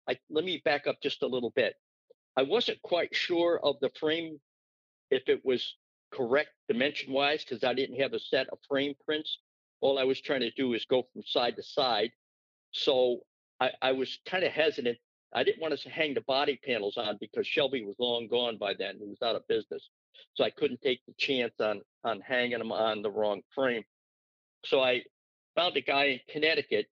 I let me back up just a little bit. I wasn't quite sure of the frame if it was correct dimension wise because I didn't have a set of frame prints. All I was trying to do is go from side to side. So I, I was kind of hesitant. I didn't want to hang the body panels on because Shelby was long gone by then. He was out of business. So I couldn't take the chance on on hanging them on the wrong frame. So I found a guy in Connecticut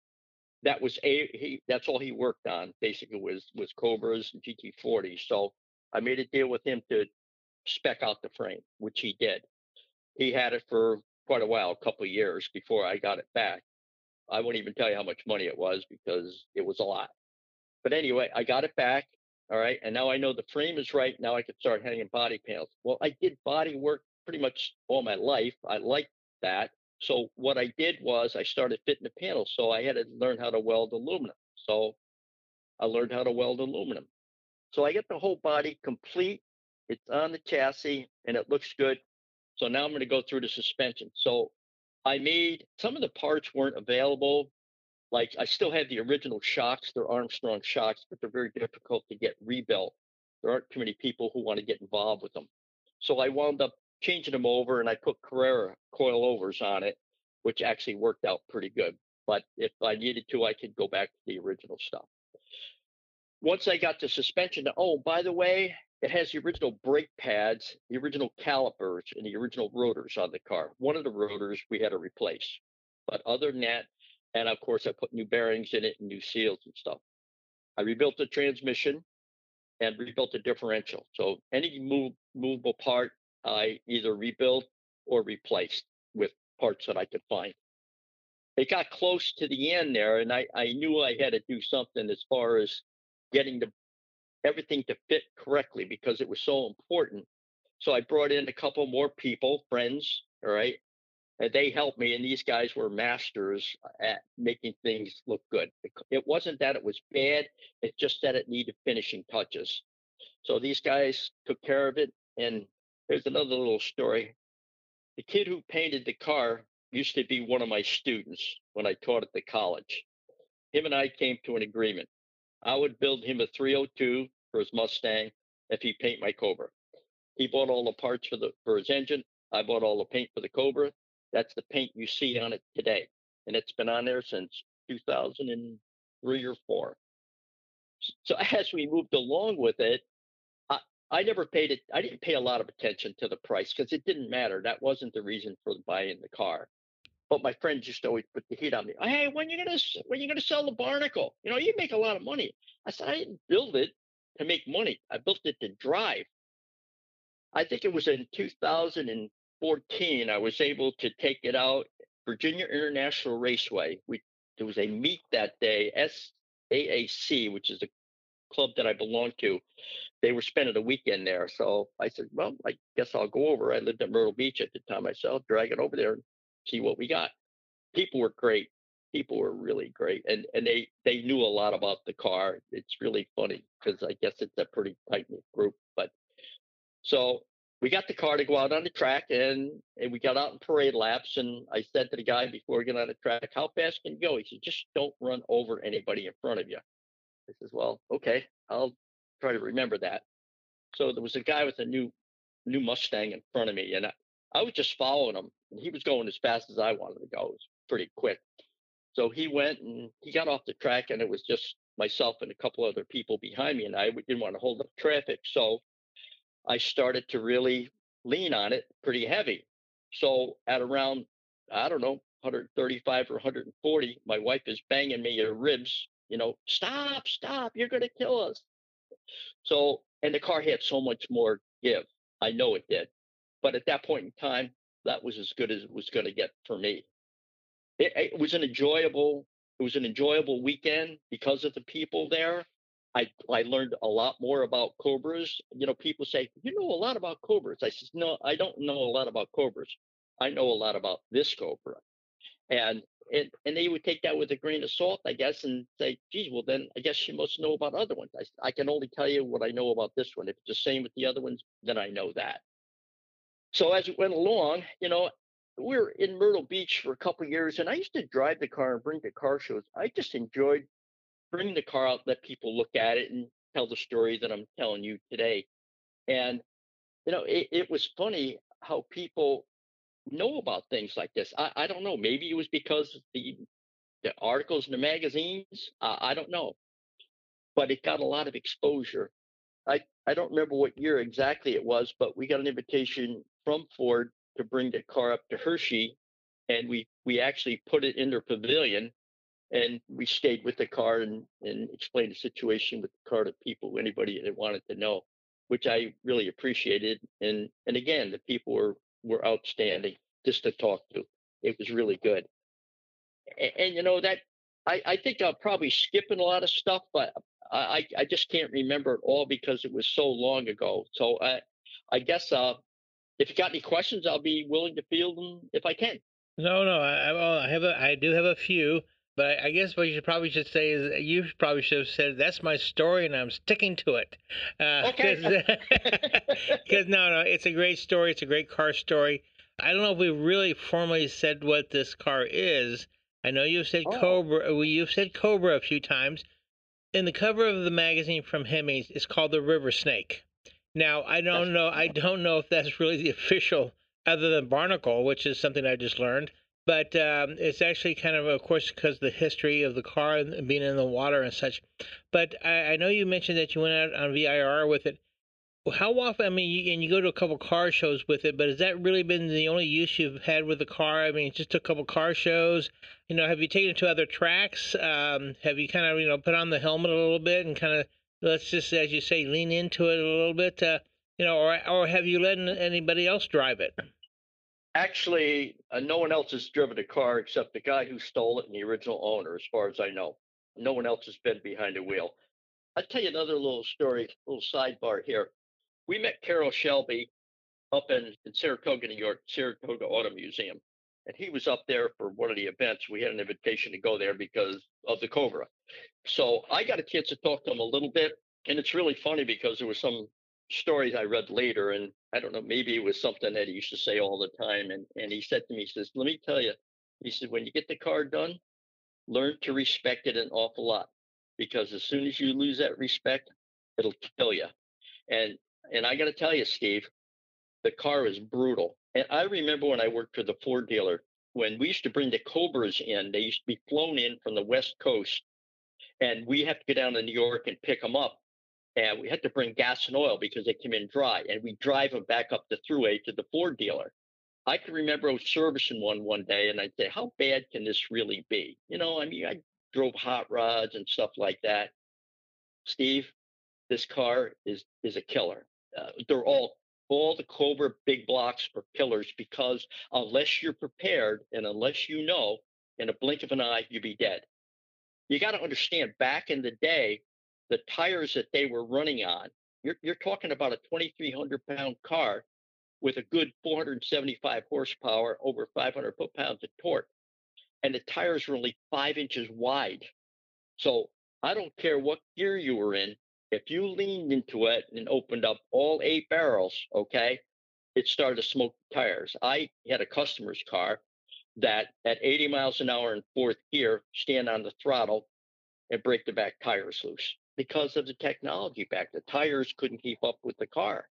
that was a he that's all he worked on basically was was Cobras and GT40. So I made a deal with him to spec out the frame, which he did. He had it for quite a while, a couple of years before I got it back. I won't even tell you how much money it was because it was a lot. But anyway, I got it back. All right. And now I know the frame is right. Now I can start hanging body panels. Well, I did body work pretty much all my life. I liked that. So what I did was I started fitting the panels. So I had to learn how to weld aluminum. So I learned how to weld aluminum. So I get the whole body complete. It's on the chassis and it looks good. So now I'm going to go through the suspension. So I made some of the parts weren't available. Like I still have the original shocks. They're Armstrong shocks, but they're very difficult to get rebuilt. There aren't too many people who want to get involved with them. So I wound up changing them over and I put Carrera coilovers on it, which actually worked out pretty good. But if I needed to, I could go back to the original stuff. Once I got the suspension, oh, by the way, it has the original brake pads, the original calipers, and the original rotors on the car. One of the rotors we had to replace. But other than that, and of course, I put new bearings in it and new seals and stuff. I rebuilt the transmission and rebuilt the differential. So any move, movable part, I either rebuilt or replaced with parts that I could find. It got close to the end there, and I, I knew I had to do something as far as getting the everything to fit correctly because it was so important. So I brought in a couple more people, friends, all right, and they helped me. And these guys were masters at making things look good. It wasn't that it was bad; it's just that it needed finishing touches. So these guys took care of it, and there's another little story. The kid who painted the car used to be one of my students when I taught at the college. Him and I came to an agreement. I would build him a 302 for his Mustang if he paint my Cobra. He bought all the parts for the for his engine. I bought all the paint for the Cobra. That's the paint you see on it today, and it's been on there since 2003 or four. So as we moved along with it, I never paid it. I didn't pay a lot of attention to the price because it didn't matter. That wasn't the reason for buying the car. But my friends just always put the heat on me. Hey, when you gonna when you gonna sell the Barnacle? You know, you make a lot of money. I said I didn't build it to make money. I built it to drive. I think it was in 2014. I was able to take it out Virginia International Raceway. We there was a meet that day, SAAC, which is a club that I belong to, they were spending a weekend there. So I said, well, I guess I'll go over. I lived at Myrtle Beach at the time myself, drag it over there and see what we got. People were great. People were really great. And and they they knew a lot about the car. It's really funny because I guess it's a pretty tight knit group. But so we got the car to go out on the track and, and we got out in parade laps. And I said to the guy before we get on the track, how fast can you go? He said, just don't run over anybody in front of you. I says, well, okay, I'll try to remember that. So there was a guy with a new new Mustang in front of me, and I, I was just following him. And he was going as fast as I wanted to go. It was pretty quick. So he went and he got off the track, and it was just myself and a couple other people behind me, and I didn't want to hold up traffic. So I started to really lean on it pretty heavy. So at around, I don't know, 135 or 140, my wife is banging me her ribs you know, stop, stop, you're going to kill us. So, and the car had so much more give. I know it did. But at that point in time, that was as good as it was going to get for me. It, it was an enjoyable, it was an enjoyable weekend because of the people there. I, I learned a lot more about cobras. You know, people say, you know a lot about cobras. I says, no, I don't know a lot about cobras. I know a lot about this cobra. And and, and they would take that with a grain of salt, I guess, and say, geez, well, then I guess you must know about other ones. I, I can only tell you what I know about this one. If it's the same with the other ones, then I know that. So as it went along, you know, we were in Myrtle Beach for a couple years, and I used to drive the car and bring the car shows. I just enjoyed bringing the car out, let people look at it, and tell the story that I'm telling you today. And you know, it, it was funny how people know about things like this. I, I don't know. Maybe it was because the the articles in the magazines. Uh, I don't know, but it got a lot of exposure. I I don't remember what year exactly it was, but we got an invitation from Ford to bring the car up to Hershey, and we we actually put it in their pavilion, and we stayed with the car and and explained the situation with the car to people, anybody that wanted to know, which I really appreciated. And and again, the people were were outstanding just to talk to. It was really good. And, and you know that I I think I'm probably skipping a lot of stuff, but I I just can't remember it all because it was so long ago. So I I guess uh if you got any questions, I'll be willing to field them if I can. No, no, I, I have a, I do have a few, but I, I, guess what you should probably should say is you probably should have said that's my story and I'm sticking to it. Uh, okay. Because no, no, it's a great story. It's a great car story. I don't know if we really formally said what this car is. I know you've said oh. Cobra. You've said Cobra a few times. In the cover of the magazine from Hemmings, it's called the River Snake. Now, I don't know. I don't know if that's really the official, other than Barnacle, which is something I just learned. But um, it's actually kind of, of course, because the history of the car and being in the water and such. But I, I know you mentioned that you went out on VIR with it. How often? I mean, you, and you go to a couple car shows with it, but has that really been the only use you've had with the car? I mean, just a couple car shows. You know, have you taken it to other tracks? Um, have you kind of, you know, put on the helmet a little bit and kind of let's just, as you say, lean into it a little bit, uh, you know, or or have you let anybody else drive it? Actually, uh, no one else has driven a car except the guy who stole it and the original owner, as far as I know. No one else has been behind the wheel. I'll tell you another little story, little sidebar here. We met Carroll Shelby up in, in Saratoga, New York, Saratoga Auto Museum. And he was up there for one of the events. We had an invitation to go there because of the Cobra. So I got a chance to talk to him a little bit. And it's really funny because there was some stories I read later, and I don't know, maybe it was something that he used to say all the time. And and he said to me, he says, Let me tell you, he said, when you get the car done, learn to respect it an awful lot. Because as soon as you lose that respect, it'll kill you. And and I gotta tell you, Steve, the car is brutal. And I remember when I worked for the Ford dealer, when we used to bring the Cobras in, they used to be flown in from the West Coast, and we have to go down to New York and pick them up. And we had to bring gas and oil because they came in dry, and we drive them back up the throughway to the Ford dealer. I can remember I was servicing one one day, and I'd say, "How bad can this really be?" You know, I mean, I drove hot rods and stuff like that. Steve, this car is is a killer. Uh, they're all all the Cobra big blocks are killers because unless you're prepared and unless you know, in a blink of an eye, you'd be dead. You got to understand, back in the day, the tires that they were running on, you're, you're talking about a 2,300 pound car with a good 475 horsepower, over 500 foot pounds of torque. And the tires were only five inches wide. So I don't care what gear you were in, if you leaned into it and opened up all eight barrels, okay, it started to smoke the tires. I had a customer's car that at 80 miles an hour in fourth gear, stand on the throttle and break the back tires loose because of the technology back. The tires couldn't keep up with the car.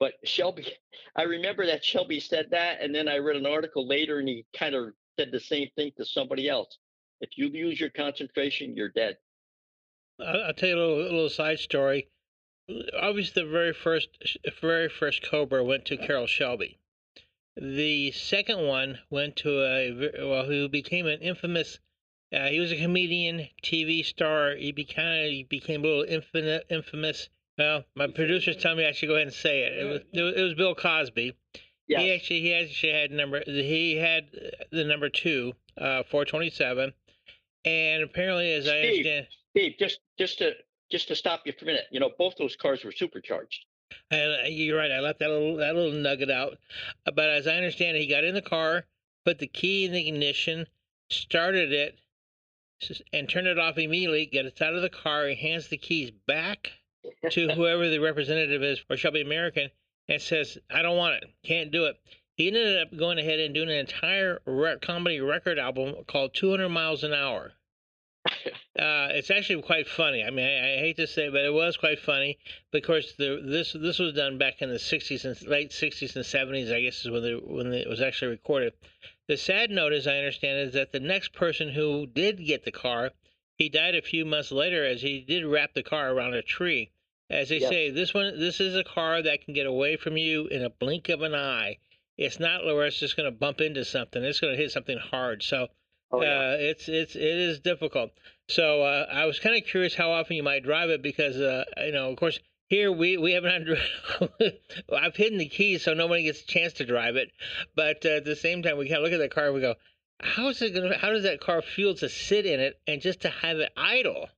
But Shelby, I remember that Shelby said that, and then I read an article later, and he kind of said the same thing to somebody else. If you lose your concentration, you're dead. I'll tell you a little, little side story. Obviously, the very first, very first Cobra went to Carroll Shelby. The second one went to a well, who became an infamous. Uh, he was a comedian, TV star. He became he became a little infamous. infamous. Well, my producers tell me I should go ahead and say it. It was it was Bill Cosby. Yes. He actually he actually had number he had the number two, uh, four twenty seven, and apparently, as Steve, I understand, Steve, just just to just to stop you for a minute, you know, both those cars were supercharged. And uh, you're right. I left that little that little nugget out. But as I understand it, he got in the car, put the key in the ignition, started it, and turn it off immediately. Gets out of the car, he hands the keys back to whoever the representative is for Shelby American, and says, "I don't want it. Can't do it." He ended up going ahead and doing an entire comedy record album called 200 Miles an Hour. uh, it's actually quite funny. I mean, I, I, hate to say, it, but it was quite funny. But of course, the, this this was done back in the '60s and late '60s and '70s. I guess is when the, when it was actually recorded. The sad note, as I understand, is that the next person who did get the car, he died a few months later, as he did wrap the car around a tree. As they say, this one, this is a car that can get away from you in a blink of an eye. It's not where it's just going to bump into something. It's going to hit something hard. So oh, yeah. uh, it's it's it is difficult. So uh, I was kind of curious how often you might drive it because uh, you know, of course, here we we haven't. I've hidden the keys so nobody gets a chance to drive it. But uh, at the same time, we kind of look at the car and we go, how is it going to? How does that car feel to sit in it and just to have it idle?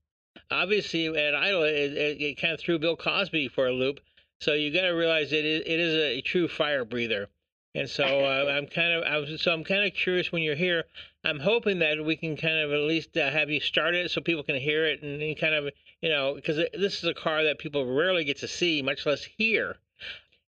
obviously at Idle, it, it, it, kind of threw Bill Cosby for a loop. So you got to realize it is, it is a true fire breather. And so uh, I'm kind of I'm, so I'm kind of curious when you're here. I'm hoping that we can kind of at least uh, have you start it so people can hear it and, and kind of you know because this is a car that people rarely get to see, much less hear.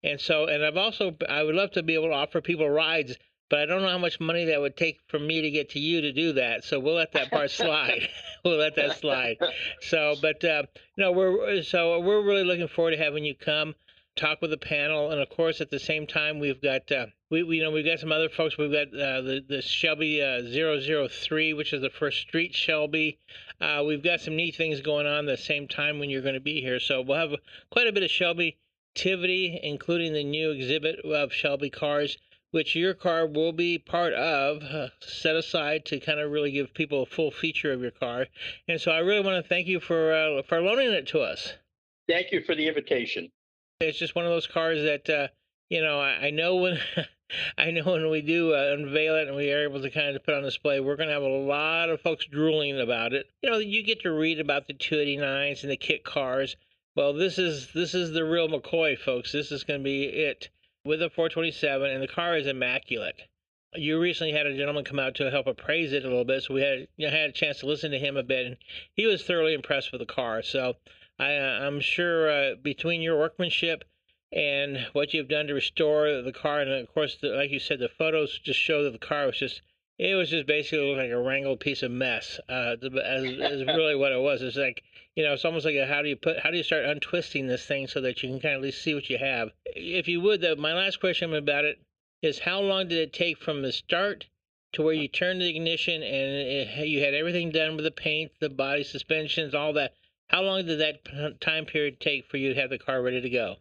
And so and I've also I would love to be able to offer people rides but I don't know how much money that would take for me to get to you to do that. So we'll let that part slide. we'll let that slide. So, but uh, know, we're so we're really looking forward to having you come talk with the panel, and of course, at the same time, we've got uh, we, we you know we've got some other folks. We've got uh, the the Shelby uh, 003, which is the first street Shelby. Uh, we've got some neat things going on the same time when you're going to be here. So we'll have quite a bit of Shelby activity, including the new exhibit of Shelby cars which your car will be part of, uh, set aside to kind of really give people a full feature of your car. And so I really want to thank you for uh, for loaning it to us. Thank you for the invitation. It's just one of those cars that uh, you know I, I know when. I know when we do uh, unveil it and we are able to kind of put on display, we're going to have a lot of folks drooling about it. You know, you get to read about the 289s and the kit cars. Well, this is this is the real McCoy, folks. This is going to be it with a 427, and the car is immaculate. You recently had a gentleman come out to help appraise it a little bit, so we had you know, had a chance to listen to him a bit, and he was thoroughly impressed with the car. So I, uh, I'm sure uh, between your workmanship and what you've done to restore the car, and of course, the, like you said, the photos just show that the car was just it was just basically like a wrangled piece of mess. Uh, as, as really what it was. It's like you know, it's almost like a, how do you put how do you start untwisting this thing so that you can kind of at least see what you have. If you would, though, my last question about it is how long did it take from the start to where you turned the ignition and it, you had everything done with the paint, the body suspensions, all that? How long did that time period take for you to have the car ready to go?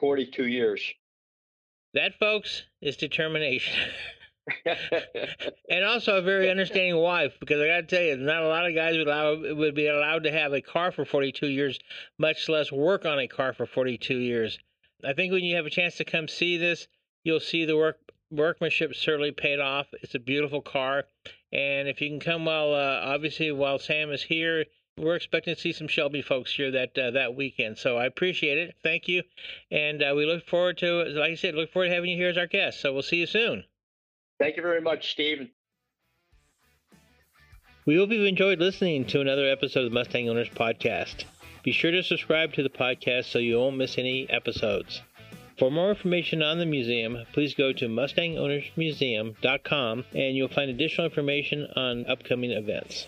Forty-two years. That, folks, is determination. and also a very understanding wife because I got to tell you, not a lot of guys would allow would be allowed to have a car for 42 years, much less work on a car for 42 years. I think when you have a chance to come see this, you'll see the work workmanship certainly paid off. It's a beautiful car, and if you can come while uh, obviously while Sam is here. We're expecting to see some Shelby folks here that uh, that weekend, so I appreciate it. Thank you, and uh, we look forward to, like I said, look forward to having you here as our guest. So we'll see you soon. Thank you very much, Steve. We hope you've enjoyed listening to another episode of the Mustang Owners Podcast. Be sure to subscribe to the podcast so you won't miss any episodes. For more information on the museum, please go to MustangOwnersMuseum.com and you'll find additional information on upcoming events.